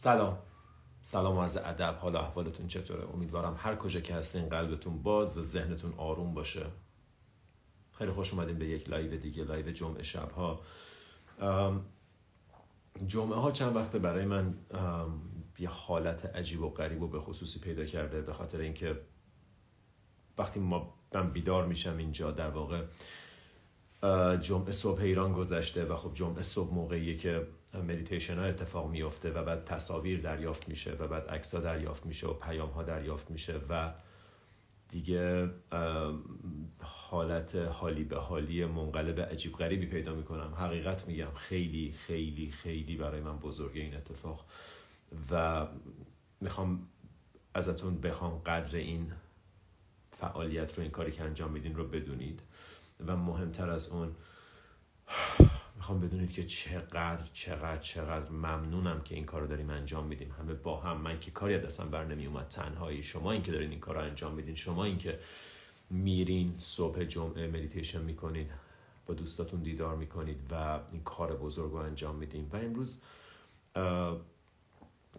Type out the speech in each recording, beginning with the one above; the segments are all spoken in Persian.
سلام. سلام عرض ادب. حال احوالتون چطوره؟ امیدوارم هر کجا که هستین قلبتون باز و ذهنتون آروم باشه. خیلی خوش اومدیم به یک live دیگه live جمعه شب ها جمعه ها چند وقته برای من یه حالت عجیب و غریب و به خصوصی پیدا کرده به خاطر اینکه وقتی ما من بیدار میشم اینجا در واقع جمعه صبح ایران گذشته و خب جمعه صبح موقعیه که مدیتیشن ها اتفاق میفته و بعد تصاویر دریافت میشه و بعد عکس دریافت میشه و پیام ها دریافت میشه و دیگه حالت حالی به حالی منقلب عجیب غریبی پیدا می‌کنم. حقیقت میگم خیلی خیلی خیلی برای من بزرگه این اتفاق و می‌خوام ازتون بخوام قدر این فعالیت رو این کاری که انجام میدین رو بدونید. و مهمتر از اون می‌خوام بدونید که چقدر چقدر چقدر ممنونم که این کار رو داریم انجام میدیم. همه با هم من که کاری دستم بر نمی اومد تنهایی. شما این که دارین این کار رو انجام میدین شما این که میرین صبح جمعه مدیتیشن می‌کنید با دوستاتون دیدار می‌کنید و این کار بزرگ رو انجام میدیم. و امروز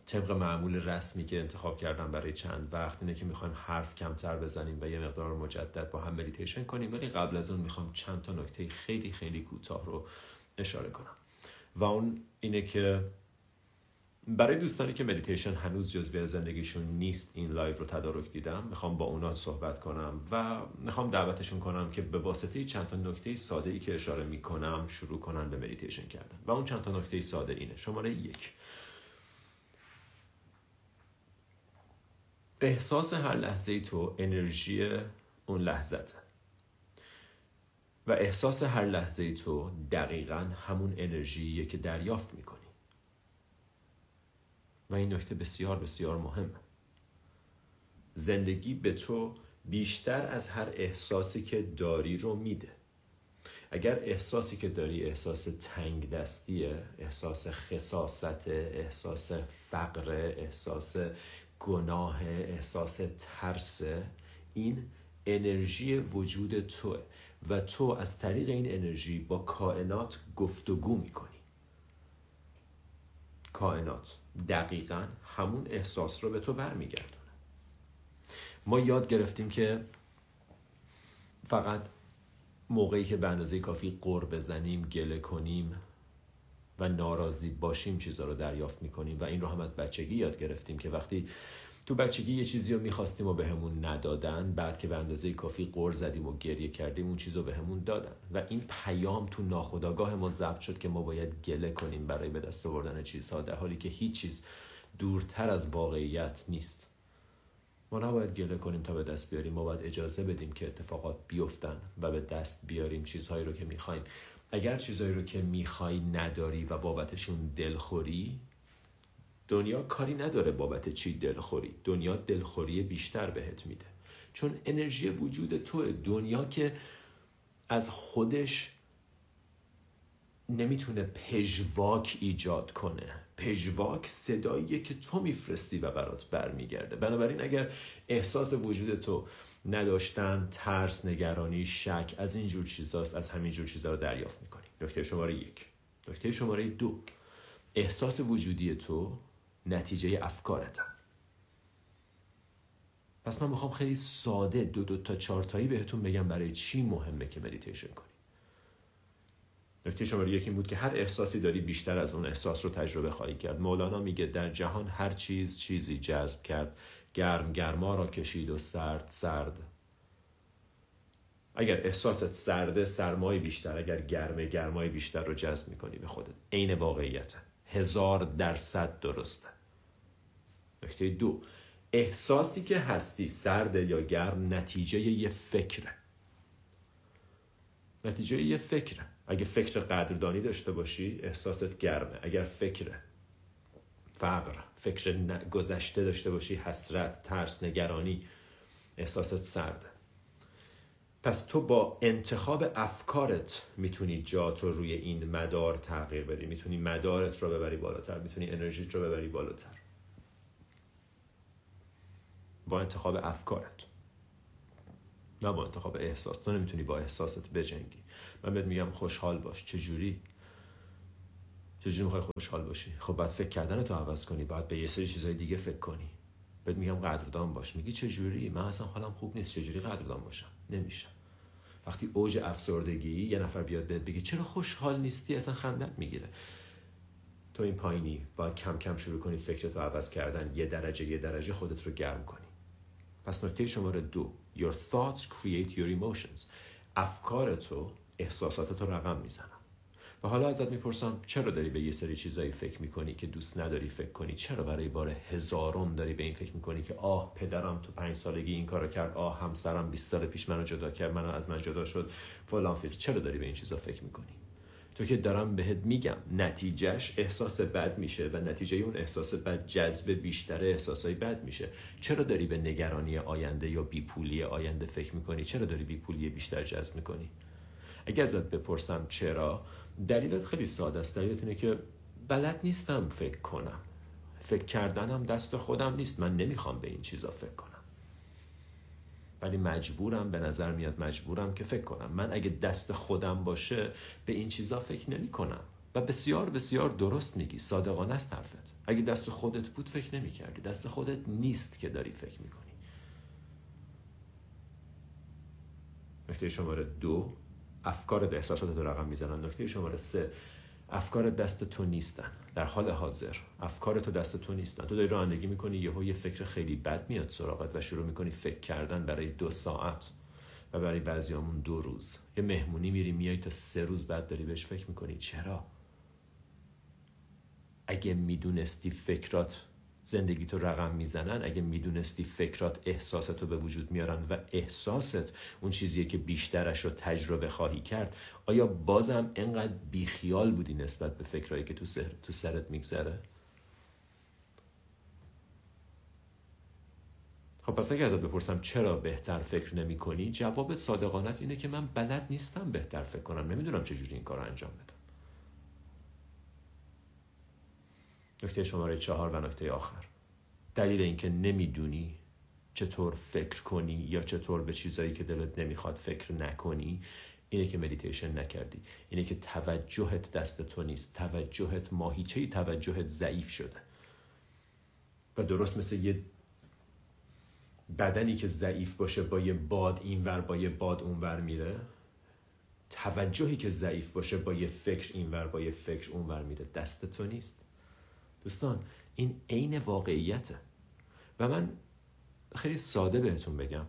طبق معمول رسمی که انتخاب کردم برای چند وقت اینه که می‌خوایم حرف کمتر بزنیم و یه مقدار مجدد با هم مدیتیشن کنیم ولی قبل از اون می‌خوام چند تا نکته خیلی خیلی کوتاه رو اشاره کنم. و اون اینه که برای دوستانی که مدیتیشن هنوز جزوی زندگیشون نیست این live رو تدارک دیدم می‌خوام با اونا صحبت کنم و می‌خوام دعوتشون کنم که به واسطه چند تا نکته ساده ای که اشاره می‌کنم شروع کنن به مدیتیشن کردن. و اون چند تا نکته ساده اینه. شماره یک. احساس هر لحظه تو انرژی اون لحظته. و احساس هر لحظه تو دقیقا همون انرژیه که دریافت می‌کنی. و این نکته بسیار بسیار مهمه. زندگی به تو بیشتر از هر احساسی که داری رو میده. اگر احساسی که داری احساس تنگ دستیه احساس خصاصت احساس فقر احساس گناه احساس ترس این انرژی وجود توه و تو از طریق این انرژی با کائنات گفتگو می‌کنی. کائنات دقیقا همون احساس رو به تو برمیگردونه. ما یاد گرفتیم که فقط موقعی که به اندازه کافی قر بزنیم گله کنیم و ناراضی باشیم چیزا رو دریافت می‌کنیم و این رو هم از بچگی یاد گرفتیم که وقتی تو بچگی یه چیزی رو می‌خواستیم و بهمون به ندادن بعد که به اندازه کافی قر زدیم و گریه کردیم اون چیز رو بهمون به دادن. و این پیام تو ناخودآگاه ما ضبط شد که ما باید گله کنیم برای به دست آوردن چیزها در حالی که هیچ چیز دورتر از واقعیت نیست. ما نباید گله کنیم تا به دست بیاریم ما باید اجازه بدیم که اتفاقات بیفتن و به دست بیاریم چیزهایی رو که می‌خوایم. اگر چیزهایی رو که می‌خوای نداری و بابتشون دلخوری دنیا کاری نداره بابت چی دلخوری. دنیا دلخوری بیشتر بهت میده. چون انرژی وجود توه. دنیا که از خودش نمی‌تونه پژواک ایجاد کنه. پژواک صداییه که تو میفرستی و برات برمیگرده. بنابراین اگر احساس وجود تو نداشتن ترس نگرانی شک از این جور چیزاست از همین جور چیزا رو دریافت می‌کنی. نکته شماره یک. نکته شماره دو. احساس وجودی تو نتیجه افکارتم پس من می‌خوام خیلی ساده دو دو تا چارتایی بهتون بگم برای چی مهمه که مدیتیشن کنی. نکته شماره یکی بود که هر احساسی داری بیشتر از اون احساس رو تجربه خواهی کرد. مولانا میگه در جهان هر چیز چیزی جذب کرد. گرم گرما را کشید و سرد سرد. اگر احساست سرده سرمای بیشتر اگر گرمه گرمای بیشتر رو جذب می‌کنی به خودت عین واقعیته هزار درصد درسته. نکته دو احساسی که هستی سرد یا گرم نتیجه یه فکره. نتیجه یه فکره. اگه فکر قدردانی داشته باشی احساست گرمه. اگر فکر فقر فکر گذشته داشته باشی حسرت ترس نگرانی احساست سرده پس تو با انتخاب افکارت می‌تونی جات رو روی این مدار تغییر بدی. می‌تونی مدارت رو ببری بالاتر. می‌تونی انرژیت رو ببری بالاتر. با انتخاب افکارت. نه با انتخاب احساس. تو نمی‌تونی با احساست بجنگی. من بهت میگم خوشحال باش. چجوری؟ چجوری می‌خوای خوشحال باشی. خب باید فکر کردن تو عوض کنی باید به یه سری چیزای دیگه فکر کنی. بهت میگم قدردان باش. میگی چجوری؟ من اصلا حالم خوب نیست. چجوری قدردان باشم؟ نمیشم. وقتی اوج افسردگی یه نفر بیاد بهت بگه چرا خوشحال نیستی؟ اصلا خندت می‌گیره. تو این پایینی باید کم کم شروع کنی فکرتو عوض کردن. یه درجه یه درجه خودت رو گرم کنی. پس نکته شماره دو. Your thoughts create your emotions. افکار تو احساسات تو رقم می‌زنن. و حالا ازت می‌پرسم چرا داری به یه سری چیزایی فکر می‌کنی که دوست نداری فکر کنی؟ چرا برای بار هزارم داری به این فکر می‌کنی که آه پدرم تو پنج سالگی این کارو کرد آه همسرم 20 سال پیش منو جدا کرد منو از من جدا شد فلان فیز. چرا داری به این چیزا فکر می‌کنی؟ تو که دارم بهت میگم نتیجهش احساس بد میشه و نتیجه اون احساس بد جذب بیشتر احساسای بد میشه. چرا داری به نگرانی آینده یا بیپولی آینده فکر می‌کنی؟ چرا داری بیپولی بیشتر جذب می‌کنی؟ اگه ازت بپرسم چرا دلیلت خیلی ساده است. دلیلت اینه که بلد نیستم فکر کنم. فکر کردنم دست خودم نیست. من نمی‌خوام به این چیزا فکر کنم. ولی مجبورم به نظر میاد مجبورم که فکر کنم. من اگه دست خودم باشه به این چیزا فکر نمی کنم و بسیار بسیار درست میگی. صادقانه است حرفت. اگه دست خودت بود فکر نمی کردی دست خودت نیست که داری فکر می‌کنی. نکته شماره دو. افکار احساسات رو رقم می‌زنن. نکته شماره سه افکار دست تو نیستن. در حال حاضر افکار تو دست تو نیستن. تو داری رانندگی می‌کنی یهو یه فکر خیلی بد میاد سراغت و شروع می‌کنی فکر کردن برای دو ساعت و برای بعضیامون دو روز. یه مهمونی میری میای تا سه روز بعد داری بهش فکر می‌کنی. چرا؟ اگه می‌دونستی فکرات زندگی تو رقم می‌زنن. اگه می‌دونستی فکرات احساست رو به وجود میارن و احساست اون چیزیه که بیشترش رو تجربه خواهی کرد آیا بازم انقدر بیخیال بودی نسبت به فکرهایی که تو, سر، تو سرت میگذره؟ خب پس اگه ازت بپرسم چرا بهتر فکر نمی کنی جواب صادقانت اینه که من بلد نیستم بهتر فکر کنم. نمی‌دونم چجوری این کار رو انجام بدم. نکته شماره چهار و نکته آخر. دلیل اینکه نمی‌دونی چطور فکر کنی یا چطور به چیزایی که دلت نمی‌خواد فکر نکنی اینه که مدیتیشن نکردی. اینه که توجهت دست تو نیست. توجهت ماهیچه توجهت ضعیف شده. و درست مثل یه بدنی که ضعیف باشه با یه باد اینور با یه باد اونور میره توجهی که ضعیف باشه با یه فکر اینور با یه فکر اونور میره. دست تو نیست. دوستان این عین واقعیته. و من خیلی ساده بهتون بگم.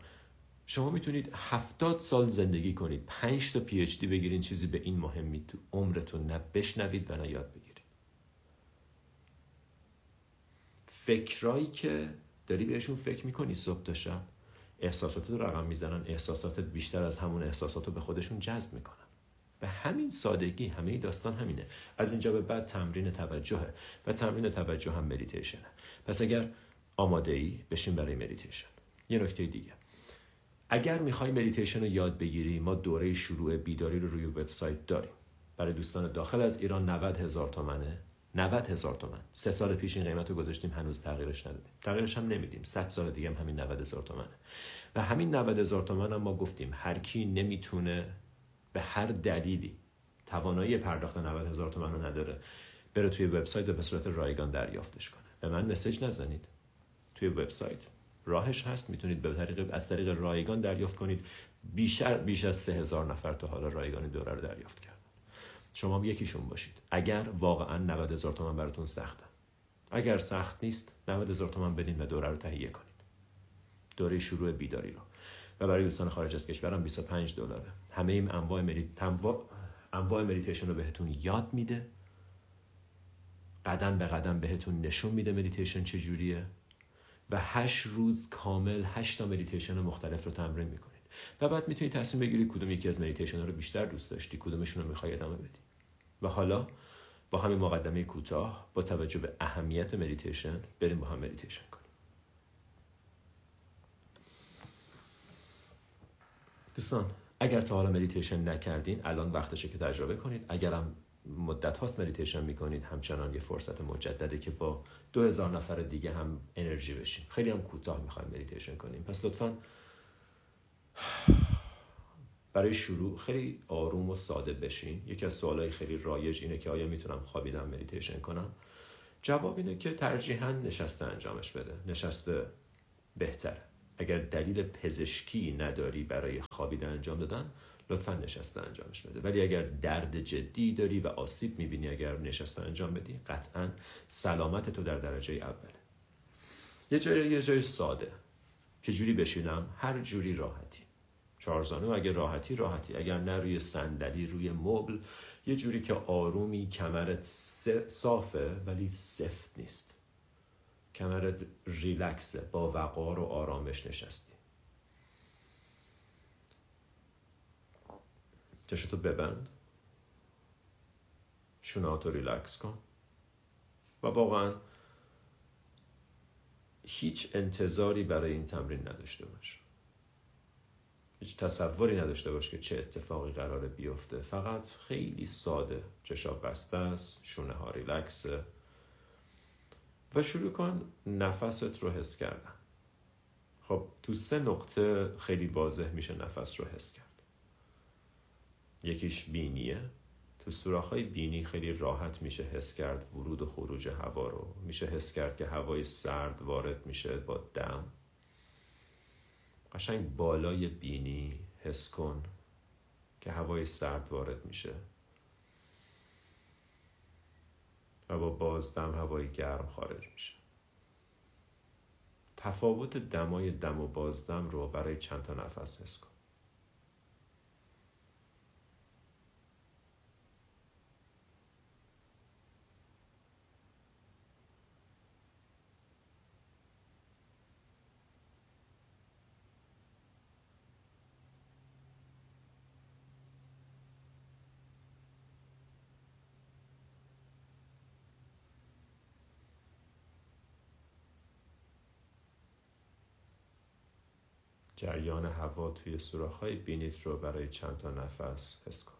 شما می‌تونید هفتاد سال زندگی کنید پنج تا پی اچ دی بگیرین چیزی به این مهمی تو عمرتون نه بشنوید و نه یاد بگیرید. فکرایی که داری بهشون فکر می‌کنی صبح تا شب احساسات رو رقم می‌زنن احساساتت بیشتر از همون احساسات به خودشون جذب می‌کنن. به همین سادگی همه داستان همینه. از اینجا به بعد تمرین توجهه و تمرین توجه هم مدیتیشنه پس اگر آماده ای بشین برای مدیتیشن یه نکته دیگه. اگر می‌خوای مدیتیشن رو یاد بگیری ما دوره شروع بیداری رو روی وبسایت داریم. برای دوستان داخل از ایران 90 هزار تومنه. 90 هزار تومن. سه سال پیش این قیمت رو گذاشتیم هنوز تغییرش ندادیم. تغییرش هم نمیدیم. 100 سال دیگه هم همین 90 هزار تومنه. و همین 90 هزار تومن هم ما گفتیم هر کی نمی‌تونه به هر دلیلی توانایی پرداخت 90 هزار تومن رو نداره بره توی وبسایت به صورت رایگان دریافتش کنه. به من مسیج نزنید. توی وبسایت. راهش هست می‌تونید به طریق از طریق رایگان دریافت کنید. بیشتر بیش از سه هزار نفر تا حالا رایگان دوره رو دریافت کردن. شما هم یکیشون باشید. اگر واقعا 90 هزار تومن براتون سخته. اگر سخت نیست 90 هزار تومن بدین و دوره رو تهیه کنید. دوره شروع بیداری رو. و برای دوستان خارج از کشورم 25 دلاره. همه این انواع مدیت انواع مدیتیشن رو بهتون یاد میده. قدم به قدم بهتون نشون میده مدیتیشن چجوریه. و هشت روز کامل هشت تا مدیتیشن مختلف رو تمرین می‌کنید. و بعد می‌تونید تصمیم بگیرید کدوم یکی از مدیتیشن رو بیشتر دوست داشتی کدومشون رو می‌خوای ادامه بدی. و حالا با همین مقدمه کوتاه با توجه به اهمیت مدیتیشن بریم با هم مدیتیشن کنیم. دوستان اگر تا حالا مدیتیشن نکردین الان وقتشه که تجربه کنید. اگرم مدت هاست مدیتیشن می‌کنید همچنان یه فرصت مجدده که با دو هزار نفر دیگه هم انرژی بشین. خیلی هم کوتاه می‌خوایم مدیتیشن کنیم. پس لطفا برای شروع خیلی آروم و ساده بشین. یکی از سوالای خیلی رایج اینه که آیا می‌تونم خوابیدن مدیتیشن کنم؟ جواب اینه که ترجیحاً نشسته انجامش بده. نشسته بهتره. اگر دلیل پزشکی نداری برای خوابیدن انجام دادن لطفا نشسته انجامش بده. ولی اگر درد جدی داری و آسیب می‌بینی اگر نشسته انجام بدی قطعا سلامت تو در درجه اوله یه جای یه جای ساده. که جوری بشینم؟ هر جوری راحتی. چارزانو اگر راحتی راحتی. اگر نه روی صندلی روی مبل. یه جوری که آرومی کمرت صافه ولی سفت نیست. کمرت ریلکسه با وقار و آرامش نشستی. چشتو ببند. شوناتو ریلکس کن. و واقعا هیچ انتظاری برای این تمرین نداشته باش. هیچ تصوری نداشته باش که چه اتفاقی قراره بیفته. فقط خیلی ساده. چشا بسته است. شونه ها ریلکسه. و شروع کن نفست رو حس کردن. خب تو سه نقطه خیلی واضح میشه نفس رو حس کرد. یکیش بینیه. تو سوراخ‌های بینی خیلی راحت میشه حس کرد ورود و خروج هوا رو. میشه حس کرد که هوای سرد وارد میشه با دم. قشنگ بالای بینی حس کن که هوای سرد وارد میشه. با بازدم هوای گرم خارج میشه. تفاوت دمای دم و بازدم رو برای چند تا نفس حس کن. جریان هوا توی سوراخ‌های بینیت رو برای چند تا نفس حس کن.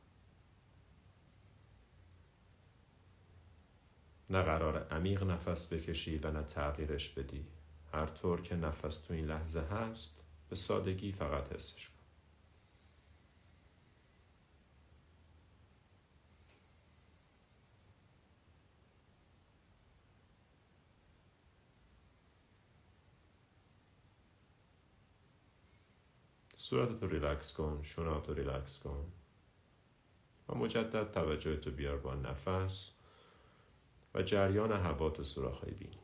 نه قرار عمیق نفس بکشی و نه تغییرش بدی. هر طور که نفس تو این لحظه هست به سادگی فقط حسش کن. صورتتو ریلکس کن شوناتو ریلکس کن. و مجدد توجه تو بیار با نفس و جریان هوا تو سوراخهای بینی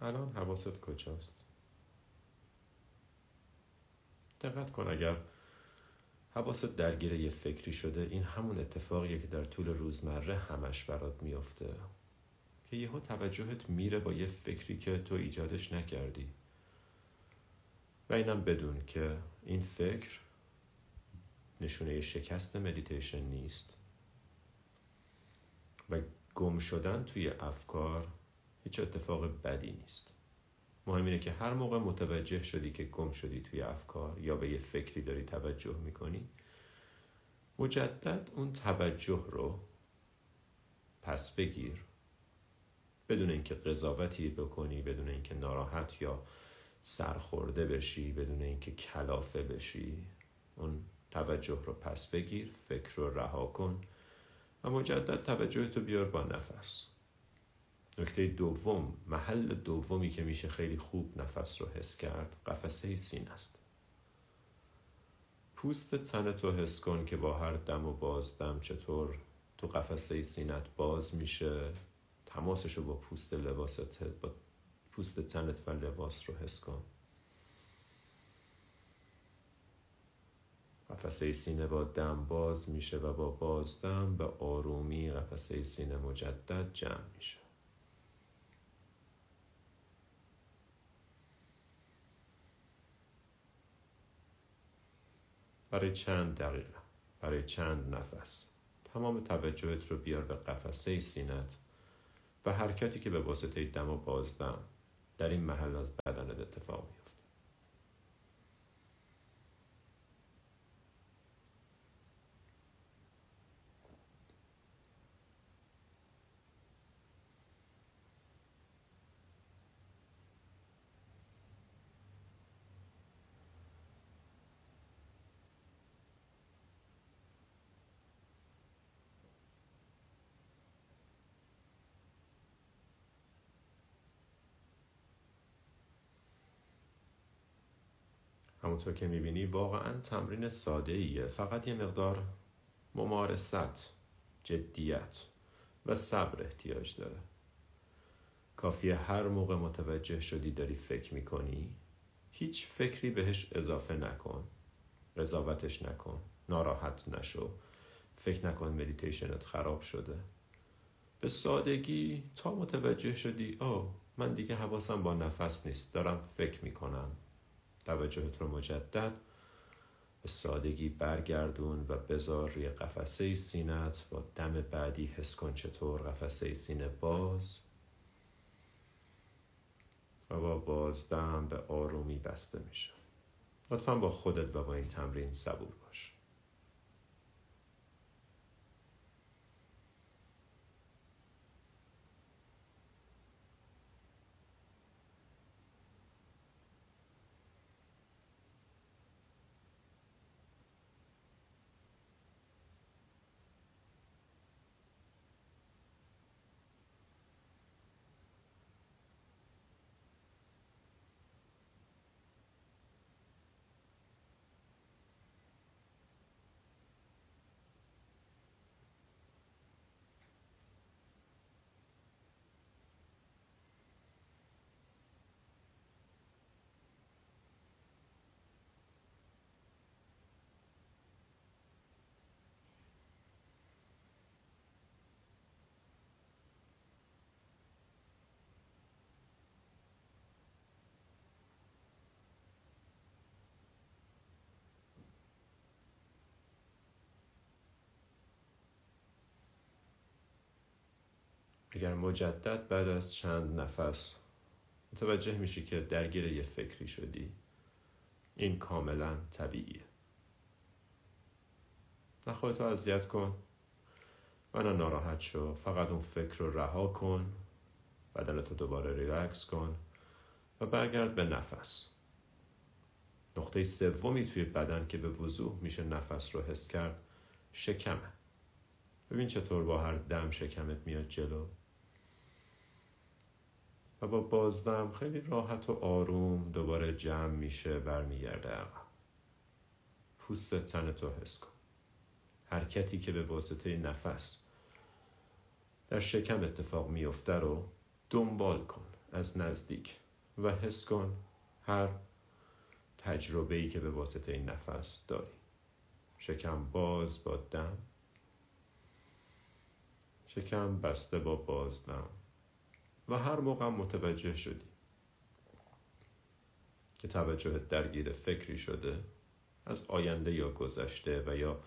الان حواست کجاست؟ دقت کن اگر حواست درگیر یه فکری شده این همون اتفاقیه که در طول روزمره همش برات میافته. که یهو توجهت میره با یه فکری که تو ایجادش نکردی. و اینم بدون که این فکر نشونه شکست مدیتیشن نیست. و گم شدن توی افکار هیچ اتفاق بدی نیست. مهم اینه که هر موقع متوجه شدی که گم شدی توی افکار یا به یه فکری داری توجه می‌کنی مجدد اون توجه رو پس بگیر. بدون اینکه قضاوتی بکنی بدون اینکه ناراحت یا سرخورده بشی بدون اینکه کلافه بشی اون توجه رو پس بگیر فکر رو رها کن و مجدد توجه تو بیار با نفس. نکته دوم محل دومی که میشه خیلی خوب نفس رو حس کرد قفسه سین است. پوست تن تو حس کن که با هر دم و بازدم چطور تو قفسه سینت باز میشه. تماسش رو با پوست لباست با پوست تنت و لباس رو حس کن. قفسه سینه با دم باز میشه و با بازدم به آرومی قفسه سینه مجدد جمع میشه. برای چند دقیقه برای چند نفس. تمام توجهت رو بیار به قفسه سینت و حرکتی که به واسطه دم و بازدم در این محل از بدنت اتفاق میفته همونطور که می‌بینی واقعا تمرین ساده ایه فقط یه مقدار ممارست جدیت و صبر احتیاج داره. کافیه هر موقع متوجه شدی داری فکر می‌کنی هیچ فکری بهش اضافه نکن قضاوتش نکن ناراحت نشو فکر نکن مدیتیشنت خراب شده. به سادگی تا متوجه شدی او من دیگه حواسم با نفس نیست دارم فکر می‌کنم. توجهت رو مجدد. به سادگی برگردون و بذار روی قفسه سینت با دم بعدی حس کن چطور قفسه سینه باز. و با بازدم به آرومی بسته میشه. لطفا با خودت و با این تمرین صبور باش. اگر مجدد بعد از چند نفس متوجه میشی که درگیر یه فکری شدی این کاملا طبیعیه. نه خودتو اذیت کن و نه ناراحت شو. فقط اون فکر رو رها کن بدنتو دوباره ریلکس کن و برگرد به نفس. نقطه سومی توی بدن که به وضوح میشه نفس رو حس کرد شکمه. ببین چطور با هر دم شکمت میاد جلو. و با بازدم خیلی راحت و آروم دوباره جمع میشه برمیگرده عقب. پوست تن تو حس کن. حرکتی که به واسطه نفس در شکم اتفاق میفته رو دنبال کن از نزدیک. و حس کن هر تجربه ای که به واسطه این نفس داری. شکم باز با دم شکم بسته با بازدم. و هر موقع متوجه شدی که توجهت درگیر فکری شده از آینده یا گذشته و یا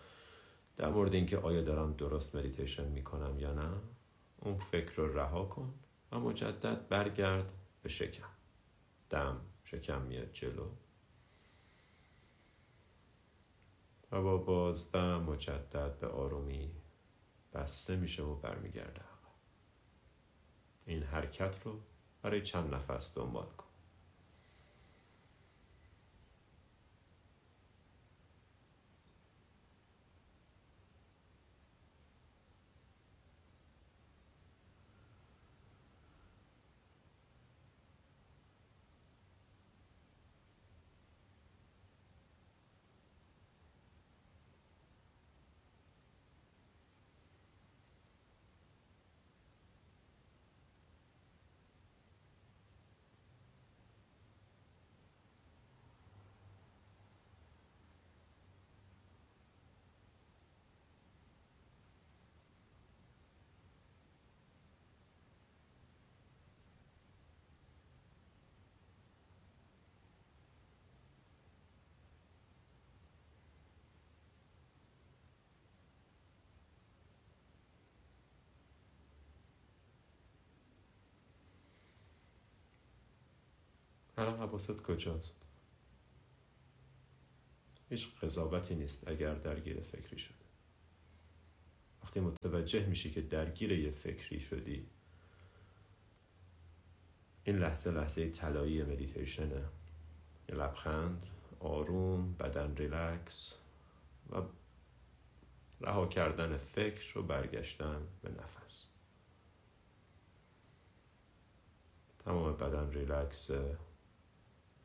در مورد اینکه آیا دارم درست مدیتیشن می‌کنم یا نه اون فکر رو رها کن و مجدد برگرد به شکم. دم شکم میاد جلو. و با بازدم مجدد به آرومی بسته میشه و برمیگرده. این حرکت رو برای چند نفس دنبال کن. الان حواست کجاست؟ هیچ قضاوتی نیست اگر درگیر فکری شده وقتی متوجه میشی که درگیر یه فکری شدی این لحظه لحظه طلایی مدیتیشنه. یه لبخند آروم بدن ریلکس و رها کردن فکر و برگشتن به نفس. تمام بدن ریلکس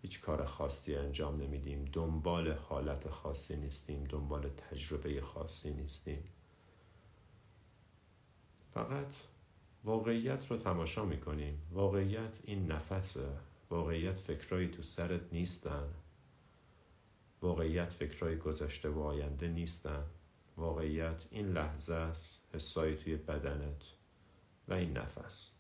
هیچ کار خاصی انجام نمیدیم. دنبال حالت خاصی نیستیم دنبال تجربه خاصی نیستیم. فقط واقعیت رو تماشا می‌کنیم. واقعیت این نفسه. واقعیت فکرایی تو سرت نیستن. واقعیت فکرای گذشته و آینده نیستن. واقعیت این لحظه است حسایی توی بدنت و این نفس.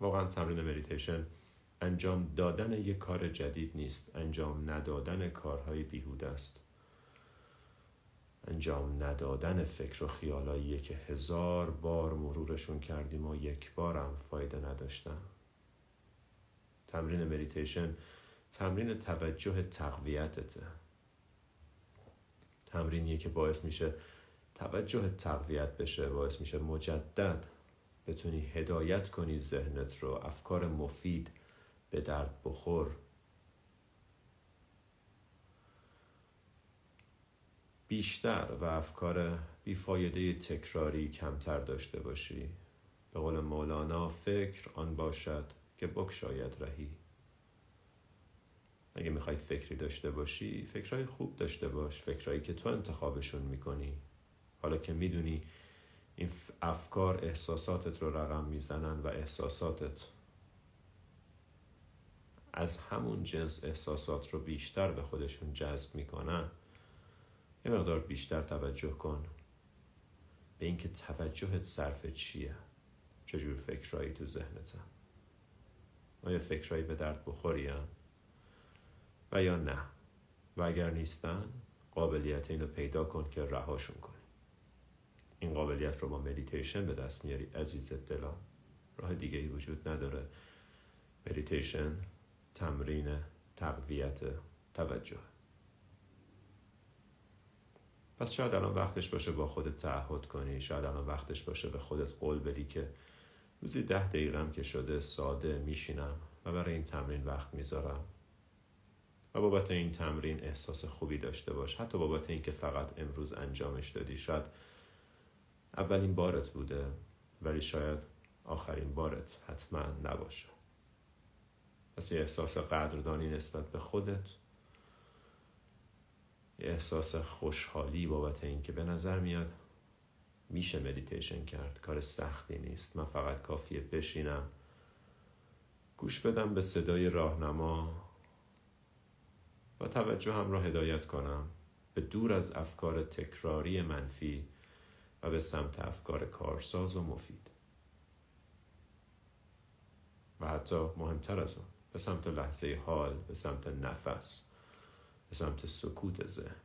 واقعا تمرین مدیتیشن انجام دادن یک کار جدید نیست. انجام ندادن کارهای بیهوده است. انجام ندادن فکر و خیالایی که هزار بار مرورشون کردیم و یک بارم فایده نداشتن. تمرین مدیتیشن تمرین توجه تقویتته. تمرینیه که باعث میشه توجه تقویت بشه باعث میشه مجدد بتونی هدایت کنی ذهنت رو افکار مفید به درد بخور. بیشتر و افکار بیفایده تکراری کمتر داشته باشی. به قول مولانا فکر آن باشد که بکشاید رهی. اگه می‌خوای فکری داشته باشی فکرهای خوب داشته باش. فکرهایی که تو انتخابشون می‌کنی. حالا که می‌دونی این افکار احساساتت رو رقم می‌زنن و احساساتت از همون جنس احساسات رو بیشتر به خودشون جذب می‌کنن. یه مقدار بیشتر توجه کن به اینکه توجهت صرف چیه؟ چجور فکرهایی تو ذهنته آیا فکرهایی به درد بخوری و یا نه؟ و اگر نیستن قابلیت اینو پیدا کن که رهاشون کنی این قابلیت رو با مدیتیشن به دست میاری عزیز دلان راه دیگه ای وجود نداره. مدیتیشن تمرین تقویت توجه. پس شاید الان وقتش باشه با خودت تعهد کنی شاید الان وقتش باشه به خودت قول بدی که روزی ده دقیقم که شده ساده میشینم و برای این تمرین وقت می‌ذارم. و بابت این تمرین احساس خوبی داشته باش. حتی بابت اینکه فقط امروز انجامش دادی شاید اولین بارت بوده ولی شاید آخرین بارت حتما نباشه. پس یه احساس قدردانی نسبت به خودت یه احساس خوشحالی بابت اینکه به نظر میاد میشه مدیتیشن کرد کار سختی نیست. من فقط کافیه بشینم گوش بدم به صدای راهنما و توجه هم را هدایت کنم. به دور از افکار تکراری منفی و به سمت افکار کارساز و مفید. و حتی مهمتر از اون به سمت لحظه حال به سمت نفس به سمت سکوت ذهن.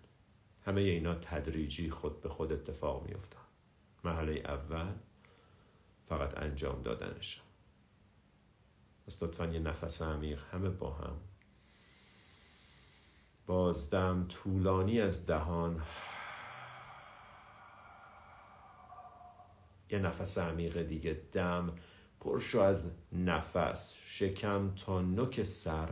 همه اینا تدریجی خود به خود اتفاق میفتن مرحله اول فقط انجام دادنش. پس لطفا یه نفس عمیق همه با هم. بازدم طولانی از دهان یه نفس عمیق دیگه. دم پرشو از نفس شکم تا نوک سر.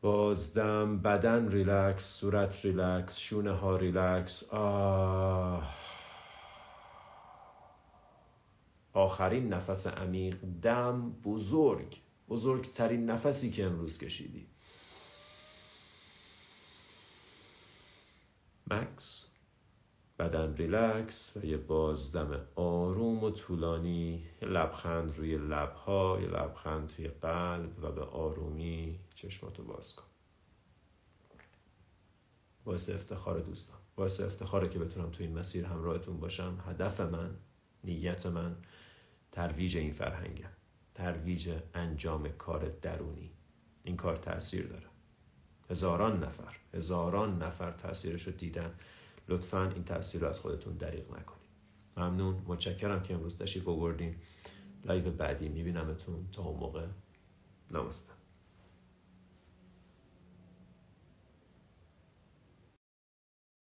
بازدم بدن ریلکس صورت ریلکس شونه ها ریلکس. آه. آخرین نفس عمیق. دم بزرگ. بزرگترین نفسی که امروز کشیدی. مکث. بدن ریلکس و یه بازدم آروم و طولانی. لبخند روی لبها یه لبخند توی قلب و به آرومی چشماتو باز کن. باعث افتخار دوستان. باعث افتخاره که بتونم تو این مسیر همراهتون باشم. هدف من نیت من ترویج این فرهنگه. ترویج انجام کار درونی. این کار تاثیر داره. هزاران نفر هزاران نفر تاثیرش رو دیدن. لطفا این تاثیر رو از خودتون دریغ نکنید. ممنون. متشکرم که امروز تشریف آوردین. لایو بعدی میبینمتون. تا اون موقع نمستم.